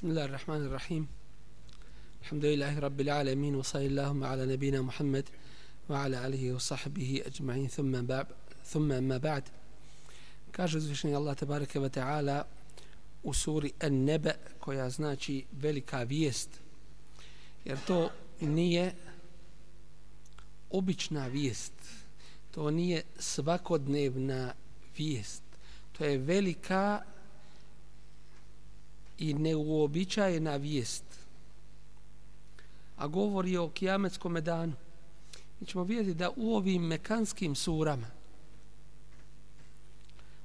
بسم الله الرحمن الرحيم الحمد لله رب العالمين وصلى اللهم على نبينا محمد وعلى آله وصحبه أجمعين ثم بعد ثم أما بعد kaže uzvišenje Allah tebareke ve taala u suri An-Naba koja znači velika vijest jer to nije obična vijest to nije svakodnevna vijest to je velika i neuobičajena vijest a govori o kijametskom danu mi ćemo vidjeti da u ovim mekanskim surama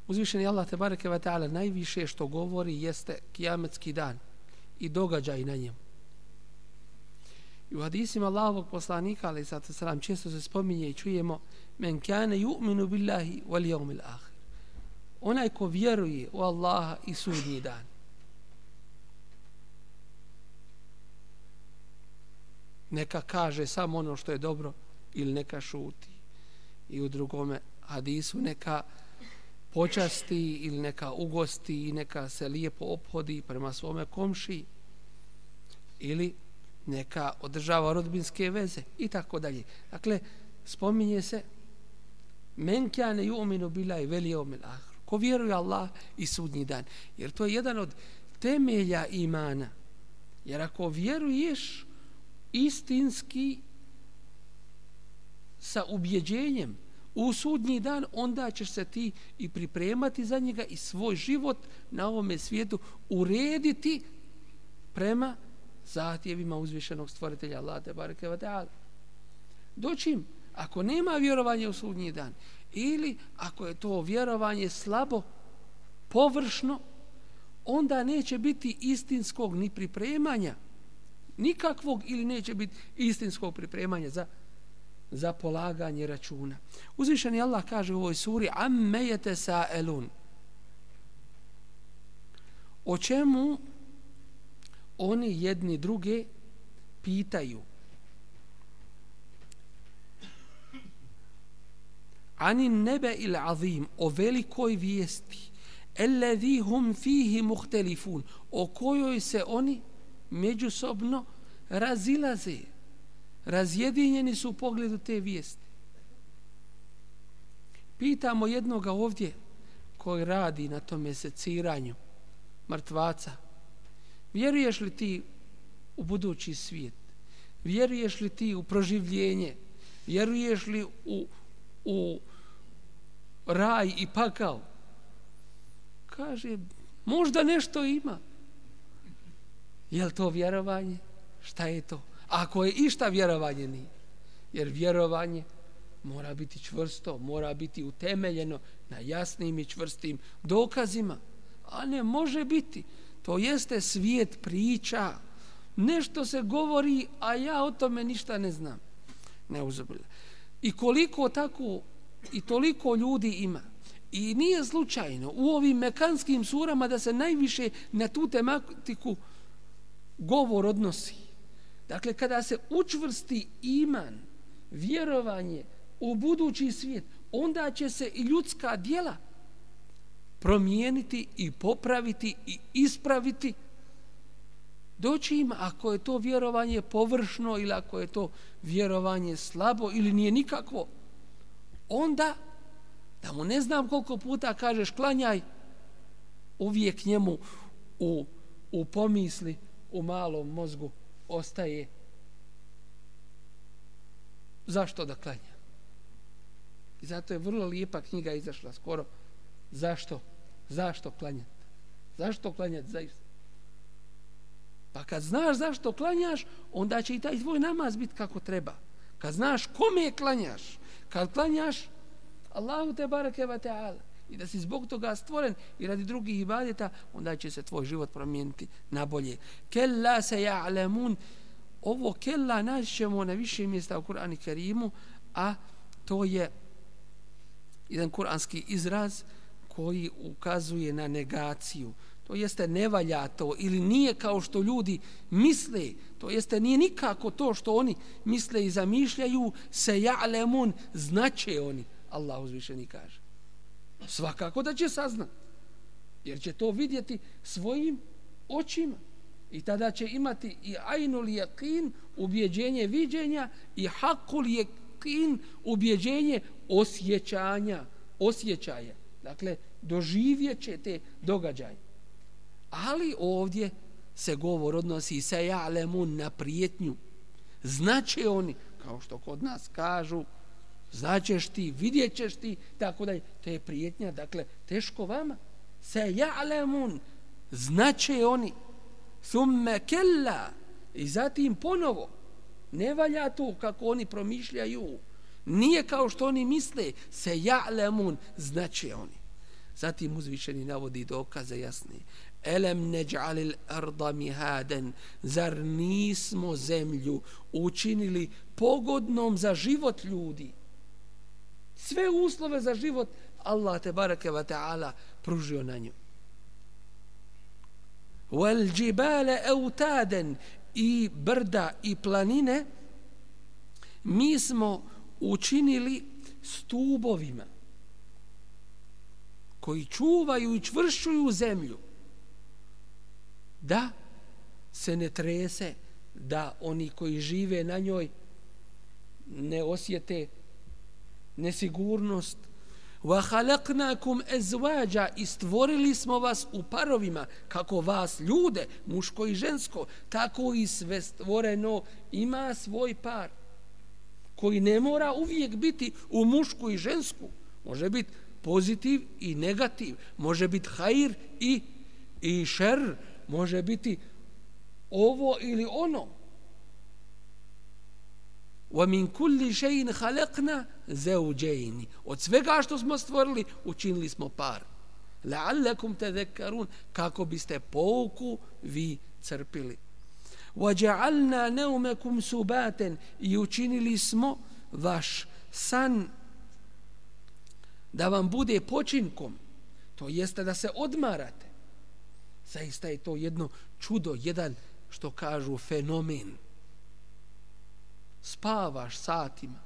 uzvišeni Allah te bareke ve taala najviše što govori jeste kijametski dan i događaj na njemu I u hadisima Allahovog poslanika, ali sad sram, često se spominje i čujemo men kane yu'minu billahi wal yawmil akhir. Onaj ko vjeruje u Allaha i sudnji dan. Neka kaže samo ono što je dobro ili neka šuti. I u drugome hadisu neka počasti ili neka ugosti i neka se lijepo ophodi prema svome komši ili neka održava rodbinske veze i tako dalje. Dakle, spominje se men kane bila i veli yawmil akhir. Ko vjeruje Allah i sudnji dan. Jer to je jedan od temelja imana. Jer ako vjeruješ istinski sa ubjeđenjem u sudnji dan, onda ćeš se ti i pripremati za njega i svoj život na ovome svijetu urediti prema zahtjevima uzvišenog stvoritelja Allah te bareke ve taala. Dočim ako nema vjerovanja u sudnji dan ili ako je to vjerovanje slabo, površno, onda neće biti istinskog ni pripremanja nikakvog ili neće biti istinskog pripremanja za za polaganje računa. Uzvišeni Allah kaže u ovoj suri amme yete sa elun. O čemu oni jedni druge pitaju. Ani nebe il azim o velikoj vijesti alladhi hum fihi muhtelifun o kojoj se oni međusobno razilaze razjedinjeni su u pogledu te vijesti pitamo jednoga ovdje koji radi na tom meseciranju mrtvaca Vjeruješ li ti u budući svijet? Vjeruješ li ti u proživljenje? Vjeruješ li u, u raj i pakao? Kaže, možda nešto ima. Je to vjerovanje? Šta je to? Ako je išta vjerovanje nije. Jer vjerovanje mora biti čvrsto, mora biti utemeljeno na jasnim i čvrstim dokazima. A ne može biti To jeste svijet priča. Nešto se govori, a ja o tome ništa ne znam. Ne uzabila. I koliko tako i toliko ljudi ima. I nije slučajno u ovim mekanskim surama da se najviše na tu tematiku govor odnosi. Dakle, kada se učvrsti iman, vjerovanje u budući svijet, onda će se i ljudska dijela promijeniti i popraviti i ispraviti. Doći im ako je to vjerovanje površno ili ako je to vjerovanje slabo ili nije nikakvo. Onda da mu ne znam koliko puta kažeš klanjaj uvijek njemu u, u pomisli u malom mozgu ostaje zašto da klanja i zato je vrlo lijepa knjiga izašla skoro zašto zašto klanjati? Zašto klanjati zaista? Pa kad znaš zašto klanjaš, onda će i taj tvoj namaz biti kako treba. Kad znaš kome klanjaš, kad klanjaš Allahu te bareke wa ta'ala i da si zbog toga stvoren i radi drugih ibadeta, onda će se tvoj život promijeniti na bolje. Kella se ja'lemun, ovo kella naćemo na više mjesta u Kur'anu Kerimu, a to je jedan kuranski izraz koji ukazuje na negaciju. To jeste ne valja to ili nije kao što ljudi misle. To jeste nije nikako to što oni misle i zamišljaju se ja'lemun znače oni. Allah uzvišeni kaže. Svakako da će saznat. Jer će to vidjeti svojim očima. I tada će imati i ajnul jakin, ubjeđenje viđenja, i hakul jakin, ubjeđenje osjećanja, osjećaja. Dakle, doživjet će te događaje. Ali ovdje se govor odnosi sa ja'lemun na prijetnju. Znaće oni, kao što kod nas kažu, znaćeš ti, vidjet ćeš ti, tako da to je prijetnja, dakle, teško vama. Se ja'lemun, znaće oni, summe kella, i zatim ponovo, ne valja to kako oni promišljaju, nije kao što oni misle, se ja'lemun, znaće oni. Zatim uzvišeni navodi dokaze jasni. Elem neđalil arda mihaden, zar nismo zemlju učinili pogodnom za život ljudi? Sve uslove za život Allah te bareke ve ta'ala pružio na nju. Wal jibala autadan i brda i planine mi smo učinili stubovima koji čuvaju i čvršćuju zemlju da se ne trese da oni koji žive na njoj ne osjete nesigurnost. Wa khalaqnakum azwaja stvorili smo vas u parovima kako vas ljude muško i žensko tako i sve stvoreno ima svoj par koji ne mora uvijek biti u mušku i žensku. Može biti pozitiv i negativ može biti hajr i i šer može biti ovo ili ono. وَمِنْ كُلِّ kulli خَلَقْنَا زَوْجَيْنِ od svega što smo stvorili učinili smo par. لَعَلَّكُمْ tadhakkarun. Kako biste pouku vi crpili. وَجَعَلْنَا نَوْمَكُمْ سُبَاتًا i učinili smo vaš san da vam bude počinkom to jeste da se odmarate. Zaista je to jedno čudo jedan što kažu fenomen spavaš satima.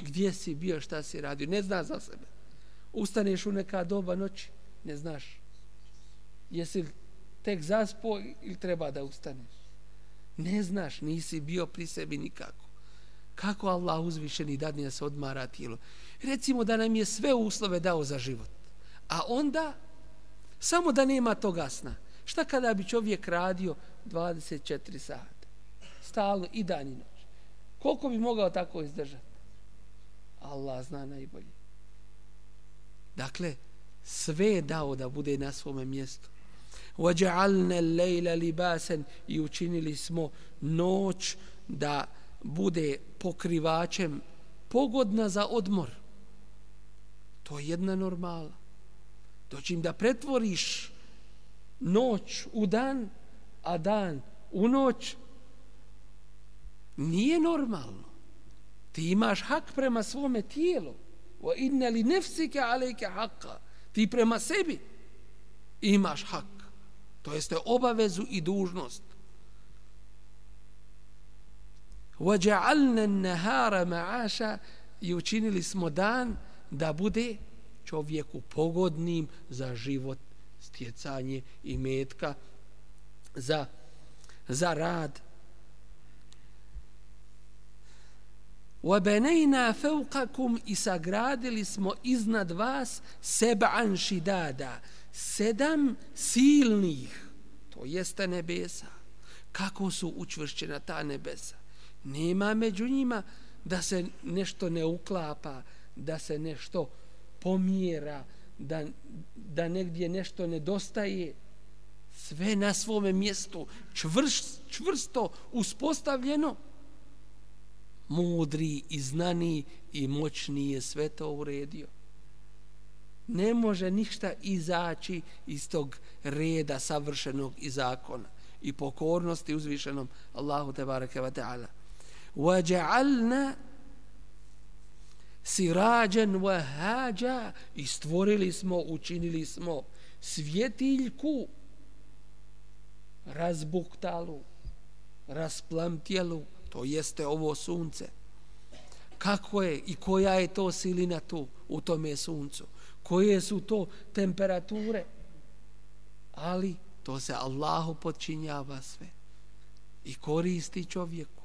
Gdje si bio, šta si radio, ne znaš za sebe. Ustaneš u neka doba noći, ne znaš. Jesi tek zaspo ili treba da ustaneš? Ne znaš, nisi bio pri sebi nikako. Kako Allah uzvišeni dadne da se odmara tijelo? Recimo da nam je sve uslove dao za život. A onda, samo da nema toga sna. Šta kada bi čovjek radio 24 sata? stalno i dan i noć. Koliko bi mogao tako izdržati? Allah zna najbolje. Dakle, sve je dao da bude na svome mjestu. وَجَعَلْنَ اللَّيْلَ لِبَاسًا i učinili smo noć da bude pokrivačem pogodna za odmor. To je jedna normala. Doći im da pretvoriš noć u dan, a dan u noć, nije normalno. Ti imaš hak prema svome tijelu. Wa inna li nefsike alejke haqqa. Ti prema sebi imaš hak. To jeste obavezu i dužnost. Wa ja'alna an-nahara ma'asha i učinili smo dan da bude čovjeku pogodnim za život, stjecanje i metka, za, za rad, وَبَنَيْنَا فَوْقَكُمْ i sagradili smo iznad vas seba'an šidada sedam silnih to jeste nebesa kako su učvršćena ta nebesa nema među njima da se nešto ne uklapa da se nešto pomjera da, da negdje nešto nedostaje sve na svome mjestu čvrst, čvrsto uspostavljeno mudri i znani i moćni je sve to uredio. Ne može ništa izaći iz tog reda savršenog i zakona i pokornosti uzvišenom Allahu te bareke ve taala. Wa ja'alna sirajan wa haja i stvorili smo, učinili smo svjetiljku razbuktalu, rasplamtjelu, to jeste ovo sunce. Kako je i koja je to silina tu u tome suncu? Koje su to temperature? Ali to se Allahu podčinjava sve i koristi čovjeku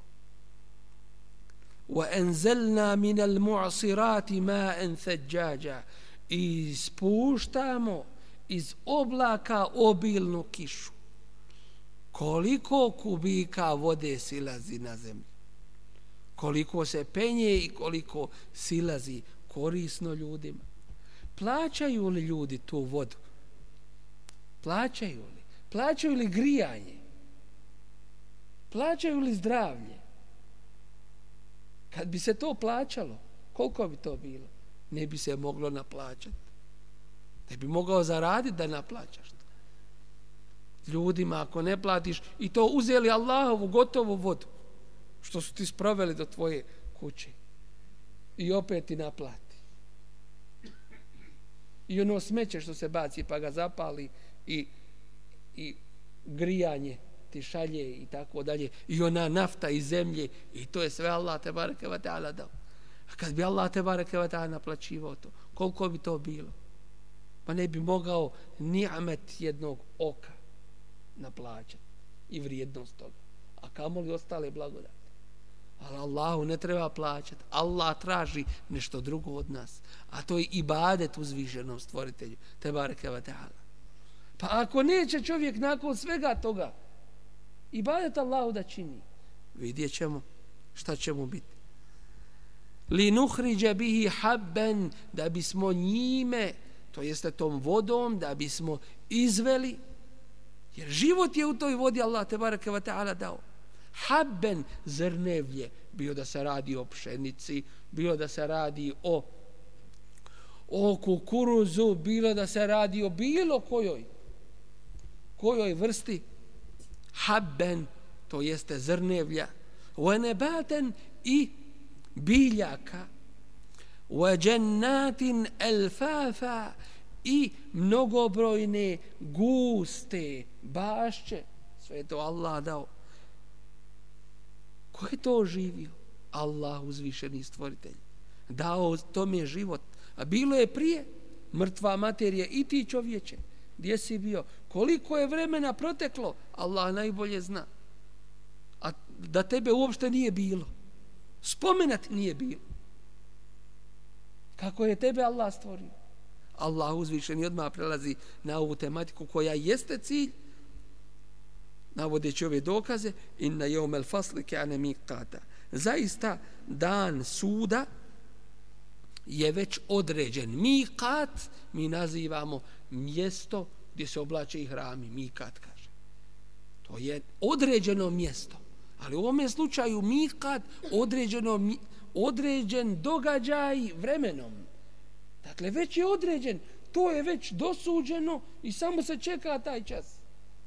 وَأَنْزَلْنَا مِنَ الْمُعْصِرَاتِ مَاءً ثَجَّاجًا i spuštamo iz oblaka obilnu kišu koliko kubika vode silazi na zemlju koliko se penje i koliko silazi korisno ljudima? Plaćaju li ljudi tu vodu? Plaćaju li? Plaćaju li grijanje? Plaćaju li zdravlje? Kad bi se to plaćalo koliko bi to bilo? Ne bi se moglo naplaćati. Ne bi mogao zaraditi da naplaćaš ljudima ako ne platiš i to uzeli Allahovu gotovu vodu što su ti sproveli do tvoje kuće. I opet ti naplati. I ono smeće što se baci pa ga zapali i, i grijanje ti šalje i tako dalje. I ona nafta iz zemlje i to je sve Allah te bareke ve taala dao. A kad bi Allah te bareke ve taala naplaćivao to koliko bi to bilo? Pa ne bi mogao ni'met jednog oka naplaćati i vrijednost toga a kamo li ostale blagodati. Ali Allahu ne treba plaćati Allah traži nešto drugo od nas a to je ibadet uzvišenom stvoritelju te bareke ve taala. Pa ako neće čovjek nakon svega toga ibadet Allahu da čini vidjet ćemo šta će mu biti li nuhriđa bihi habben da bismo njime to jeste tom vodom da bismo izveli jer život je u toj vodi Allah te barake wa ta'ala dao. Habben zrnevlje bio da se radi o pšenici bio da se radi o o kukuruzu bilo da se radi o bilo kojoj kojoj vrsti. Habben, to jeste zrnevlja, venebaten i biljaka, jannatin elfafa i mnogobrojne guste bašće, sve to Allah dao. Ko je to oživio? Allah uzvišeni stvoritelj. Dao tome život. A bilo je prije mrtva materija i ti čovječe. Gdje si bio? Koliko je vremena proteklo? Allah najbolje zna. A da tebe uopšte nije bilo. Spomenat nije bilo. Kako je tebe Allah stvorio? Allah uzvišeni odmah prelazi na ovu tematiku koja jeste cilj navodeći ove dokaze in na el fasli kane miqata. Zaista dan suda je već određen. Miqat mi nazivamo mjesto gdje se oblače i hrami, miqat kaže. To je određeno mjesto. Ali u ovom slučaju miqat određeno, određen događaj vremenom. Dakle, već je određen, to je već dosuđeno i samo se čeka taj čas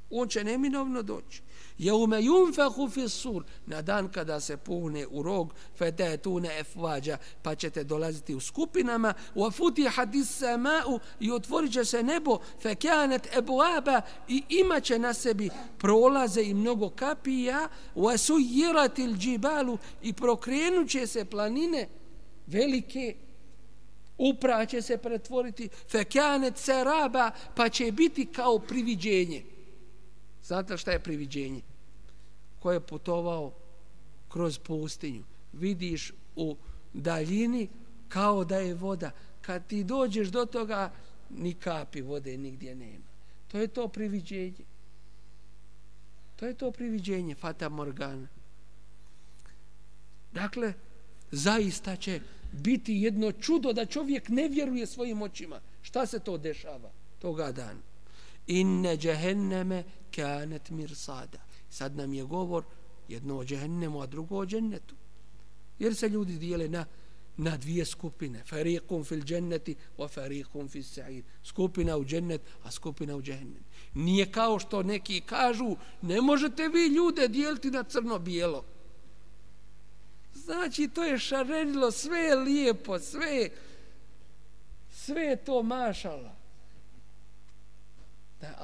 on će neminovno doći. Jeume yunfahu fi sur na dan kada se puhne u rog fatatuna efvađa, pa ćete dolaziti u skupinama. Wa futihat as-sama'u i otvorit se nebo. Fa kanat abwaba i imaće na sebi prolaze i mnogo kapija. Wa suyirat al-jibalu i prokrenuće se planine velike. Upraće se pretvoriti. Fa kanat saraba pa će biti kao priviđenje. Znate šta je priviđenje? Ko je putovao kroz pustinju, vidiš u daljini kao da je voda. Kad ti dođeš do toga, ni kapi vode nigdje nema. To je to priviđenje. To je to priviđenje Fata Morgana. Dakle, zaista će biti jedno čudo da čovjek ne vjeruje svojim očima. Šta se to dešava toga dana? Inne džehenneme kanet mirsada. Sad nam je govor jedno o džehennemu, a drugo o džennetu. Jer se ljudi dijele na, na dvije skupine. Fariqum fil dženneti wa fariqum fil sa'ir. Skupina u džennet, a skupina u džehennem. Nije kao što neki kažu, ne možete vi ljude dijeliti na crno-bijelo. Znači, to je šarenilo, sve je lijepo, sve, sve je to mašala.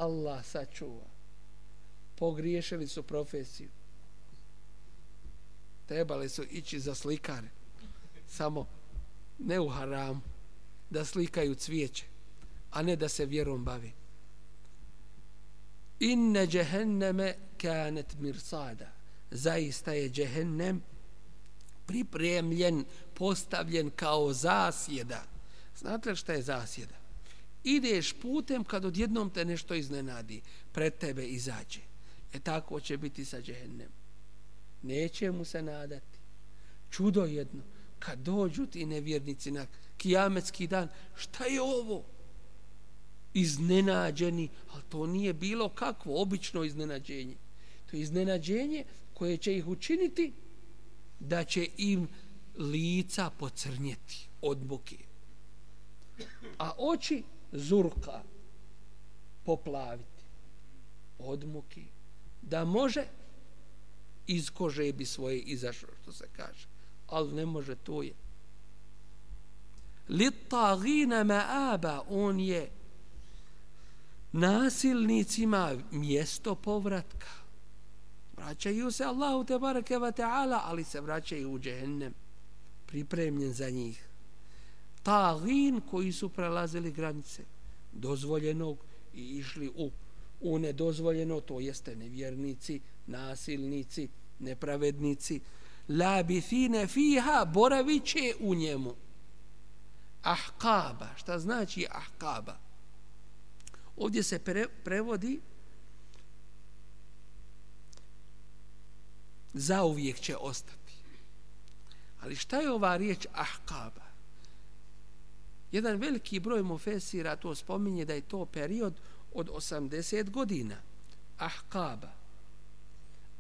Allah sačuva pogriješili su profesiju. Trebali su ići za slikare. Samo ne u haramu. Da slikaju cvijeće. A ne da se vjerom bavi. inne džehenneme kanet mirsada. Zaista je džehennem pripremljen, postavljen kao zasjeda. Znate li šta je zasjeda? Ideš putem kad odjednom te nešto iznenadi, pred tebe izađe. E tako će biti sa džehennem. Neće mu se nadati. Čudo jedno. Kad dođu ti nevjernici na kijametski dan, šta je ovo? Iznenađeni, ali to nije bilo kakvo obično iznenađenje. To je iznenađenje koje će ih učiniti da će im lica pocrnjeti od buke. A oči zurka poplaviti od muki, Da može iz kože bi svoje izašlo, što se kaže. Ali ne može, to je. Litagina ma'aba, on je nasilnicima mjesto povratka. Vraćaju se Allahu te barake ta'ala, ali se vraćaju u džehennem, pripremljen za njih talin koji su prelazili granice dozvoljenog i išli u, u nedozvoljeno, to jeste nevjernici, nasilnici, nepravednici, labithine fiha, boraviće u njemu. Ahkaba, šta znači ahkaba? Ovdje se pre, prevodi zauvijek će ostati. Ali šta je ova riječ ahkaba? Jedan veliki broj mufesira to spominje da je to period od 80 godina. Ahkaba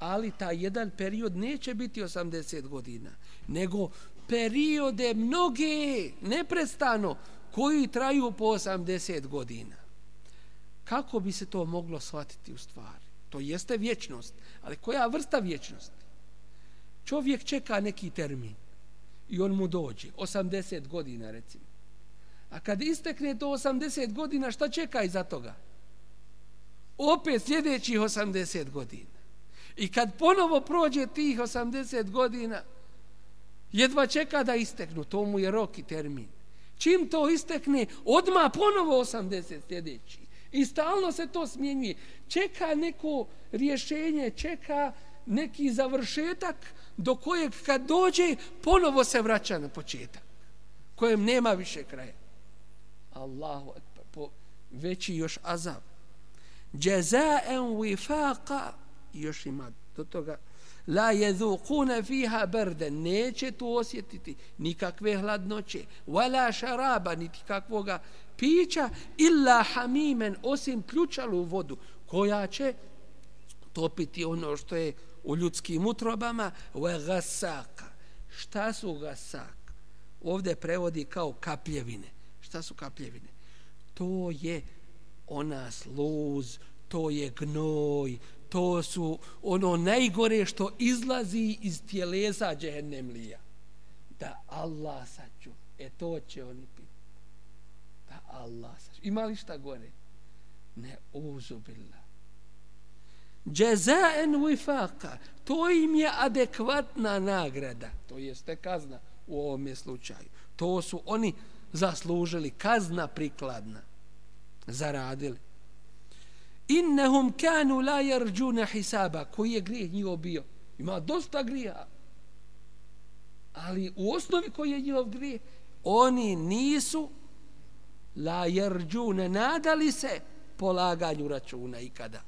ali ta jedan period neće biti 80 godina, nego periode mnoge, neprestano, koji traju po 80 godina. Kako bi se to moglo shvatiti u stvari? To jeste vječnost, ali koja vrsta vječnosti? Čovjek čeka neki termin i on mu dođe, 80 godina recimo. A kad istekne to 80 godina, šta čeka iza toga? Opet sljedećih 80 godina. I kad ponovo prođe tih 80 godina, jedva čeka da isteknu, to mu je rok i termin. Čim to istekne, odma ponovo 80 sljedeći. I stalno se to smjenjuje. Čeka neko rješenje, čeka neki završetak do kojeg kad dođe, ponovo se vraća na početak. Kojem nema više kraja. Allahu po veći još azab. Jazaa'an wifaqa još ima do toga la yadhuquna fiha barda neće tu osjetiti nikakve hladnoće wala sharaba niti kakvoga pića illa hamimen osim ključalu vodu koja će topiti ono što je u ljudskim utrobama wa gasaka šta su gasak ovde prevodi kao kapljevine šta su kapljevine to je ona sluz to je gnoj to su ono najgore što izlazi iz tjelesa džehennemlija. Da Allah saču. E to će oni piti. Da Allah saču. Ima li šta gore? Ne uzubila. Džezaen wifaqa. To im je adekvatna nagrada. To jeste kazna u ovom slučaju. To su oni zaslužili. Kazna prikladna. Zaradili. Innehum kanu la yarjuna hisaba koji je grijeh njihov bio? Ima dosta grija ali u osnovi koji je njihov grijeh? Oni nisu la yarjuna nadali se polaganju računa ikada.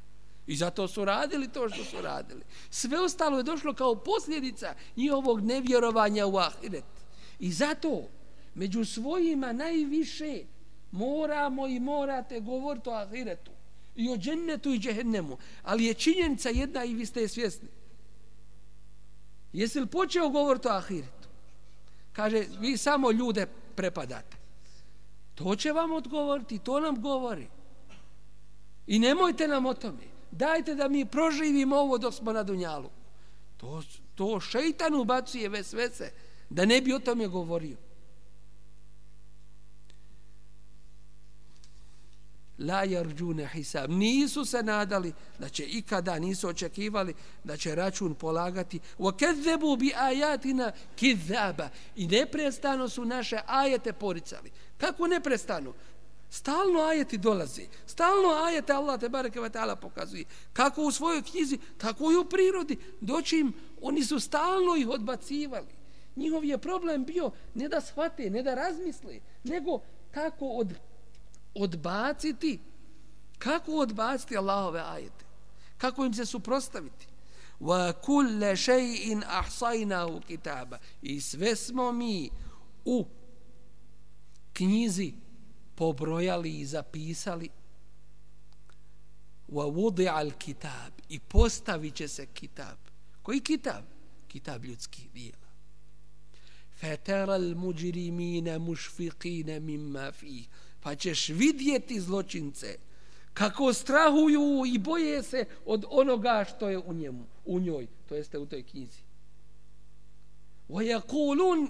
I zato su radili to što su radili. Sve ostalo je došlo kao posljedica njihovog nevjerovanja u ahiret. I zato među svojima najviše moramo i morate govoriti o ahiretu i o džennetu i džehennemu. Ali je činjenica jedna i vi ste je svjesni. Jesi li počeo govoriti o ahiretu? Kaže, vi samo ljude prepadate. To će vam odgovoriti, to nam govori. I nemojte nam o tome. Dajte da mi proživimo ovo dok smo na Dunjalu. To, to šeitan ubacuje vesvese da ne bi o tome govorio. La yarjuna hisab nisu se nadali da će ikada nisu očekivali da će račun polagati wa kadzabu bi ayatina kizaba i neprestano su naše ajete poricali kako neprestano Stalno ajeti dolaze. Stalno ajete Allah te bareke ve taala pokazuje. Kako u svojoj knjizi, tako i u prirodi. Doći im, oni su stalno ih odbacivali. Njihov je problem bio ne da shvate, ne da razmisle, nego kako od, odbaciti, kako odbaciti Allahove ajete. Kako im se suprostaviti. Wa kulle shay'in ahsaynahu kitaba. I sve smo mi u knjizi pobrojali i zapisali wa wudi al kitab i postavit će se kitab koji kitab? kitab ljudskih dijela fatara al mujrimina mušfiqina mimma fi pa ćeš vidjeti zločince kako strahuju i boje se od onoga što je u njemu u njoj, to jeste u toj knjizi. Wa yaqulun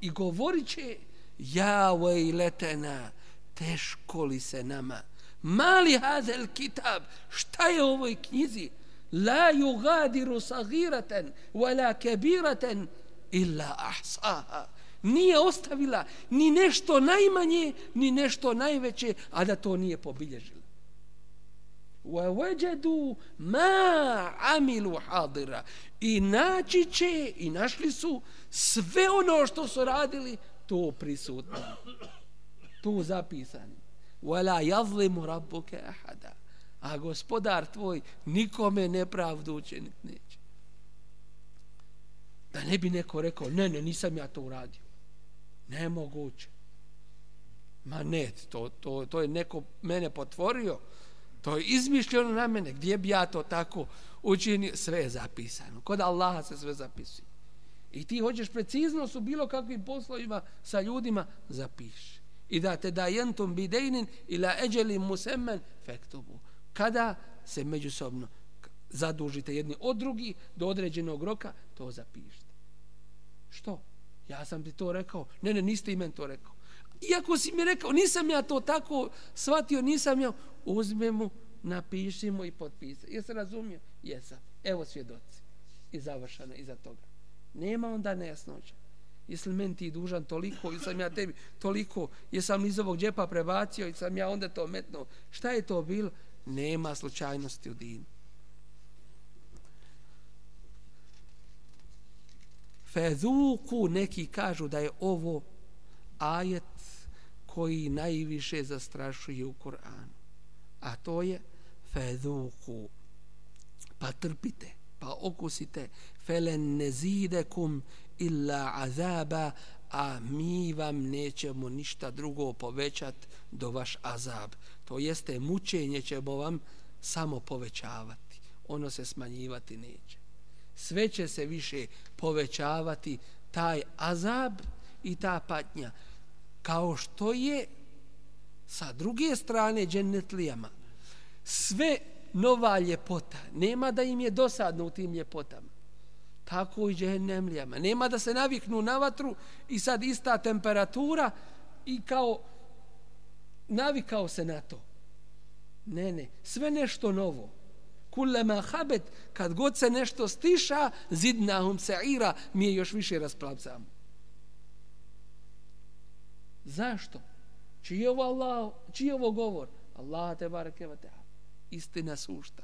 i govorit će ja vejletena teško li se nama? Mali hazel kitab šta je u ovoj knjizi? La yugadiru sagiraten wala kebiraten illa ahsaha nije ostavila ni nešto najmanje ni nešto najveće a da to nije pobilježila wa wajadu ma amilu hadira i naći će i našli su sve ono što su radili to prisutno tu zapisani. Wala yazlimu rabbuka ahada. A gospodar tvoj nikome nepravdu učiniti neće. Da ne bi neko rekao, ne, ne, nisam ja to uradio. Nemoguće. Ma ne, to, to, to je neko mene potvorio. To je izmišljeno na mene. Gdje bi ja to tako učinio? Sve je zapisano. Kod Allaha se sve zapisuje. I ti hoćeš precizno su bilo kakvim poslovima sa ljudima, zapiši i da te da jentum bidejnin ila eđelim musemmen fektubu. Kada se međusobno zadužite jedni od drugi do određenog roka, to zapišite. Što? Ja sam ti to rekao. Ne, ne, niste i meni to rekao. Iako si mi rekao, nisam ja to tako shvatio, nisam ja, uzme mu, napiši mu i potpisa. Jesam razumio? Jesam. Evo svjedoci. I završeno iza toga. Nema onda nejasnoća jesli meni ti dužan toliko, ili sam ja tebi toliko, jesam iz ovog džepa prebacio, i sam ja onda to metno. Šta je to bilo? Nema slučajnosti u dinu. Fezuku neki kažu da je ovo ajet koji najviše zastrašuje u Koranu. A to je fezuku. Pa trpite, pa okusite. Felen nezidekum illa azaba, a mi vam nećemo ništa drugo povećat do vaš azab. To jeste, mučenje ćemo vam samo povećavati. Ono se smanjivati neće. Sve će se više povećavati taj azab i ta patnja. Kao što je sa druge strane džennetlijama. Sve nova ljepota. Nema da im je dosadno u tim ljepotama tako i džehennemlijama. Nema da se naviknu na vatru i sad ista temperatura i kao navikao se na to. Ne, ne, sve nešto novo. Kulema habet, kad god se nešto stiša, zidnahum se ira, mi je još više rasplavcamo. Zašto? Čiji je ovo Allah, čiji je ovo govor? Allah te barakevate. Istina sušta.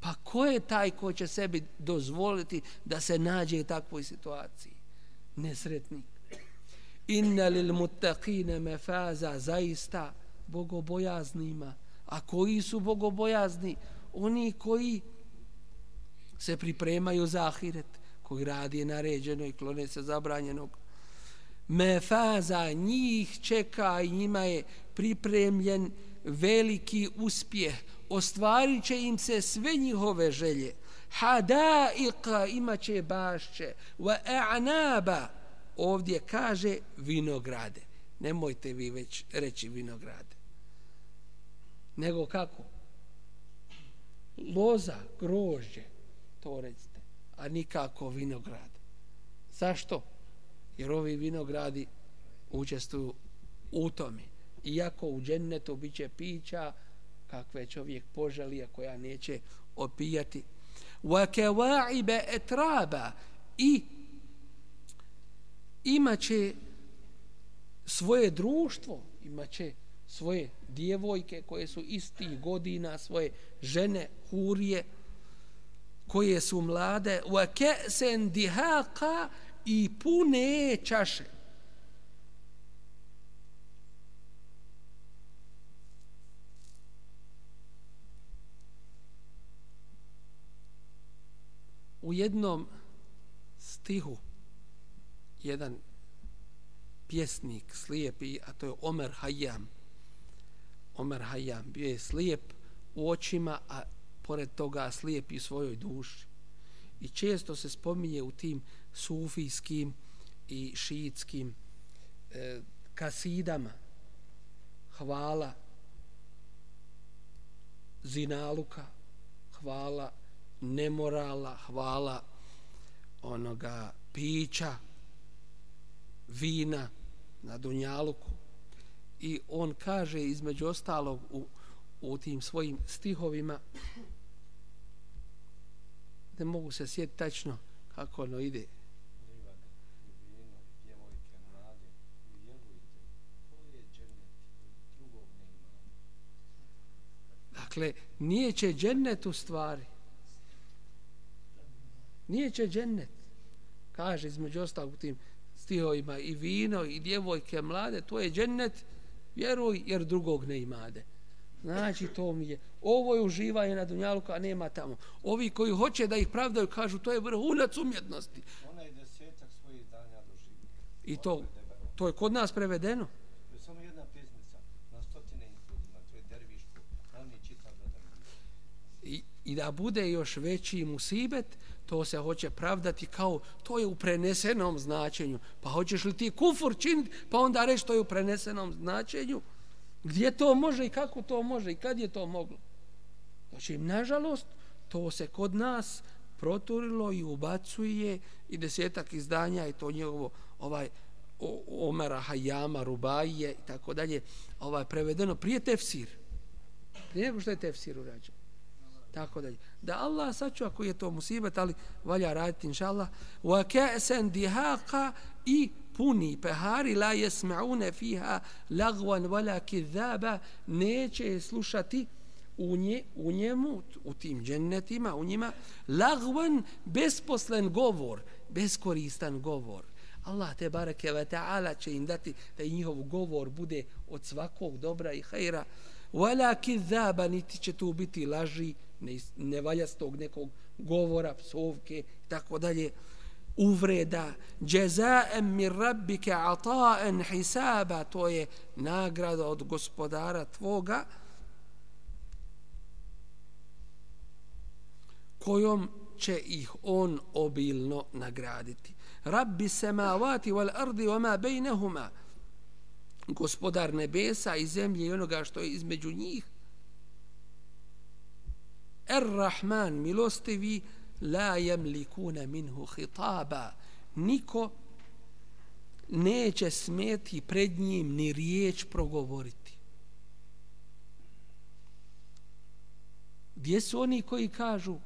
Pa ko je taj ko će sebi dozvoliti da se nađe u takvoj situaciji? Nesretnik. Inna lil muttaqina mefaza, zaista bogobojaznima. A koji su bogobojazni? Oni koji se pripremaju za ahiret, koji radi je naređeno i klone se zabranjenog. Mefaza njih čeka i njima je pripremljen veliki uspjeh ostvarit će im se sve njihove želje. Hadaika imaće bašće. Wa a'naba ovdje kaže vinograde. Nemojte vi već reći vinograde. Nego kako? Loza, grožđe, to recite. A nikako vinograd. Zašto? Jer ovi vinogradi učestvuju u tome. Iako u džennetu bit će pića, kakve čovjek poželi, a koja neće opijati. Wa etraba i imaće svoje društvo, imaće svoje djevojke koje su isti godina, svoje žene, hurije, koje su mlade, wa ka'san dihaqa i pune čaše. U jednom stihu jedan pjesnik slijepi, a to je Omer Hayam. Omer Hayam bio je slijep u očima, a pored toga slijep i svojoj duši. I često se spominje u tim sufijskim i šiitskim e, kasidama hvala zinaluka, hvala nemorala, hvala onoga pića, vina na Dunjaluku. I on kaže između ostalog u, u tim svojim stihovima ne mogu se sjetiti tačno kako ono ide. Dakle, nije će džennet u stvari. Nije će džennet. Kaže između ostalog u tim stihovima i vino i djevojke mlade, to je džennet, vjeruj jer drugog ne imade. Znači, to mi je. Ovo je uživanje na Dunjaluku, a nema tamo. Ovi koji hoće da ih pravdaju, kažu, to je vrhunac umjetnosti. Ona je desetak svojih danja doživio. I to, to je kod nas prevedeno. To je samo jedna pjesmica, na stotine instrudima, to je derviško, on je čitav I, I da bude još veći musibet, to se hoće pravdati kao to je u prenesenom značenju. Pa hoćeš li ti kufur činiti, pa onda reći to je u prenesenom značenju. Gdje to može i kako to može i kad je to moglo? Znači, nažalost, to se kod nas proturilo i ubacuje i desetak izdanja i to njegovo ovaj Omera Hayama, Rubaije i tako dalje, ovaj prevedeno prije tefsir. Prije nego što je tefsir urađen. Tako dalje. Da Allah sačuva koji je to musibet, ali valja raditi, inša Wa ka'san dihaqa i puni pehari la jesma'une fiha lagvan vala kizaba neće slušati u, nje, u njemu, u tim džennetima, u njima, lagvan besposlen govor, beskoristan govor. Allah te bareke ve ta'ala će im dati da njihov govor bude od svakog dobra i hajra. Vala kizaba niti će tu biti laži, nevaljastog nekog govora, psovke i tako dalje uvreda. Jazaa'an min rabbika ata'an hisaba. To je nagrada od gospodara tvoga kojom će ih on obilno nagraditi. Rabbi samawati wal ardi wama bainahuma gospodar nebesa i zemlje i onoga što je između njih. Er-Rahman, milostivi, la yamlikuna minhu khitaba. Niko neće smeti pred njim ni riječ progovoriti. Gdje su oni koji kažu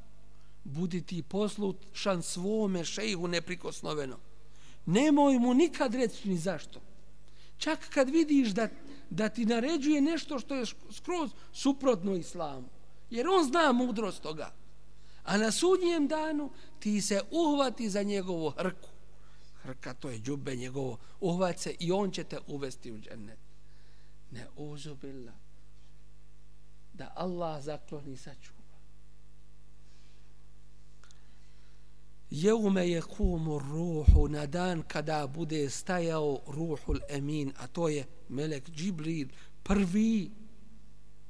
budi ti poslušan svome šejhu neprikosnoveno. Nemoj mu nikad reći ni zašto. Čak kad vidiš da, da ti naređuje nešto što je skroz suprotno islamu jer on zna mudrost toga. A na sudnjem danu ti se uhvati za njegovu hrku. Hrka to je džube njegovo. Uhvat se i on će te uvesti u džennet. Ne uzubila. Da Allah zakloni sačuva. Jeume je kumu ruhu na dan kada bude stajao ruhul emin, a to je melek Džibril, prvi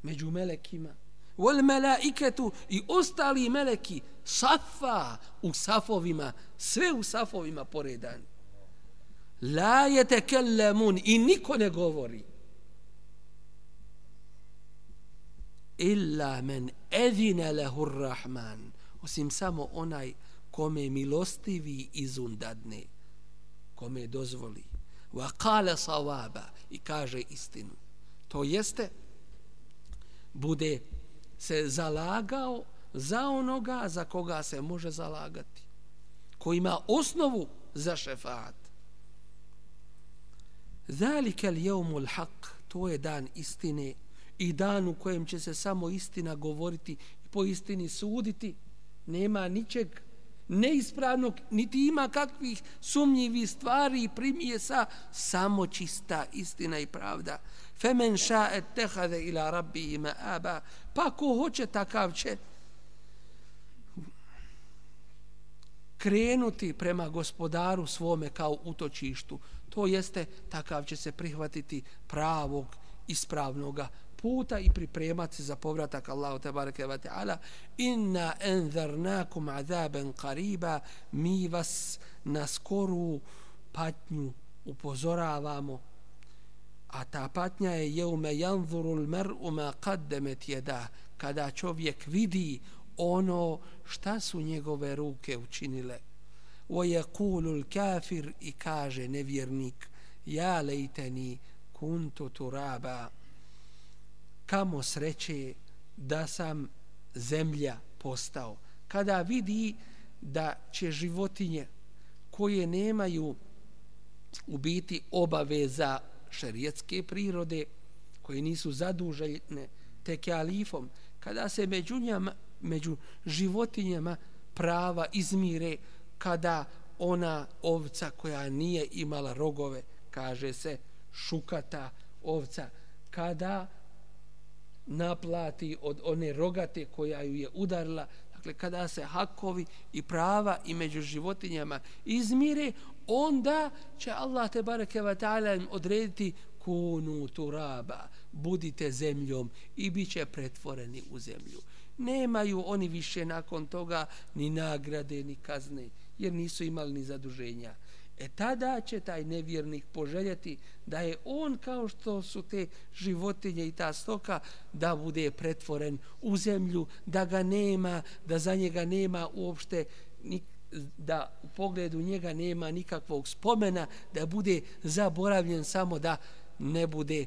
među melekima wal malaikatu i ostali meleki safa u safovima sve u safovima poredan. La yatakallamun i niko ne govori. Illa men edine lahu rahman osim samo onaj kome milostivi izundadne kome dozvoli. Wa kale savaba i kaže istinu. To jeste bude se zalagao za onoga za koga se može zalagati koji ima osnovu za šefaat. zalika al-yawmul haq to je dan istine i dan u kojem će se samo istina govoriti i po istini suditi. Nema ničeg neispravnog, niti ima kakvih sumnjivih stvari i primjesa, samo čista istina i pravda. Femen ša'et tehade ila rabbi ima aba. Pa ko hoće takav će krenuti prema gospodaru svome kao utočištu. To jeste, takav će se prihvatiti pravog, ispravnoga puta i pripremati se za povratak Allahu te bareke ve taala inna anzarnakum azaban qariba mi vas na skoru patnju upozoravamo a ta patnja je jeume janzurul al-mar'u ma qaddamat yada kada čovjek vidi ono šta su njegove ruke učinile. Wa yaqulu al-kafir i kaže nevjernik ja lejteni kuntu turaba. Kamo sreće da sam zemlja postao. Kada vidi da će životinje koje nemaju u biti obaveza šerijetske prirode, koje nisu zadužene teke alifom, kada se među, njama, među životinjama prava izmire, kada ona ovca koja nije imala rogove, kaže se šukata ovca, kada naplati od one rogate koja ju je udarila. Dakle, kada se hakovi i prava i među životinjama izmire, onda će Allah te bareke ve ta'ala im odrediti kunu turaba, budite zemljom i bit će pretvoreni u zemlju. Nemaju oni više nakon toga ni nagrade ni kazne, jer nisu imali ni zaduženja. E tada će taj nevjernik poželjeti da je on kao što su te životinje i ta stoka da bude pretvoren u zemlju, da ga nema, da za njega nema uopšte da u pogledu njega nema nikakvog spomena, da bude zaboravljen samo da ne bude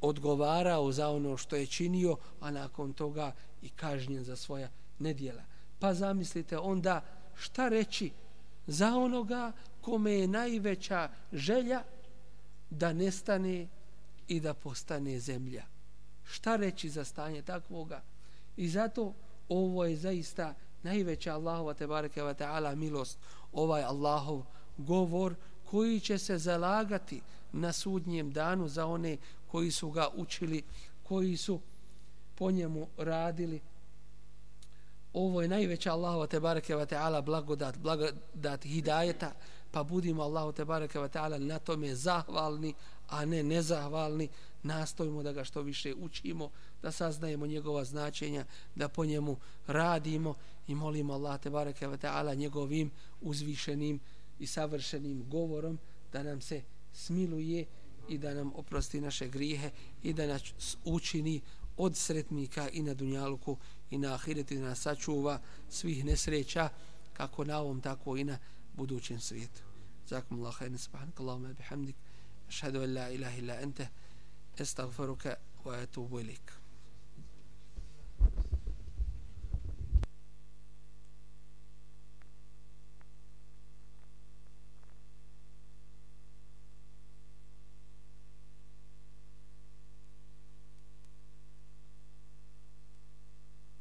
odgovarao za ono što je činio, a nakon toga i kažnjen za svoja nedjela. Pa zamislite onda šta reći za onoga kome je najveća želja da nestane i da postane zemlja. Šta reći za stanje takvoga? I zato ovo je zaista najveća Allahova te bareke ve taala milost, ovaj Allahov govor koji će se zalagati na sudnjem danu za one koji su ga učili, koji su po njemu radili, ovo je najveća Allahova te bareke ve taala blagodat blagodat hidajeta. Pa budimo Allahu te bareke ve taala na tome zahvalni a ne nezahvalni. Nastojimo da ga što više učimo da saznajemo njegova značenja da po njemu radimo i molimo Allah te bareke ve taala njegovim uzvišenim i savršenim govorom da nam se smiluje i da nam oprosti naše grijehe i da nas učini od sretnika i na dunjaluku i na ahireti da nas sačuva svih nesreća kako na ovom tako i na budućem svijetu. Zakum Allah khairan subhanak Allahumma bihamdik ashhadu an la ilaha illa anta astaghfiruka wa atubu ilaik.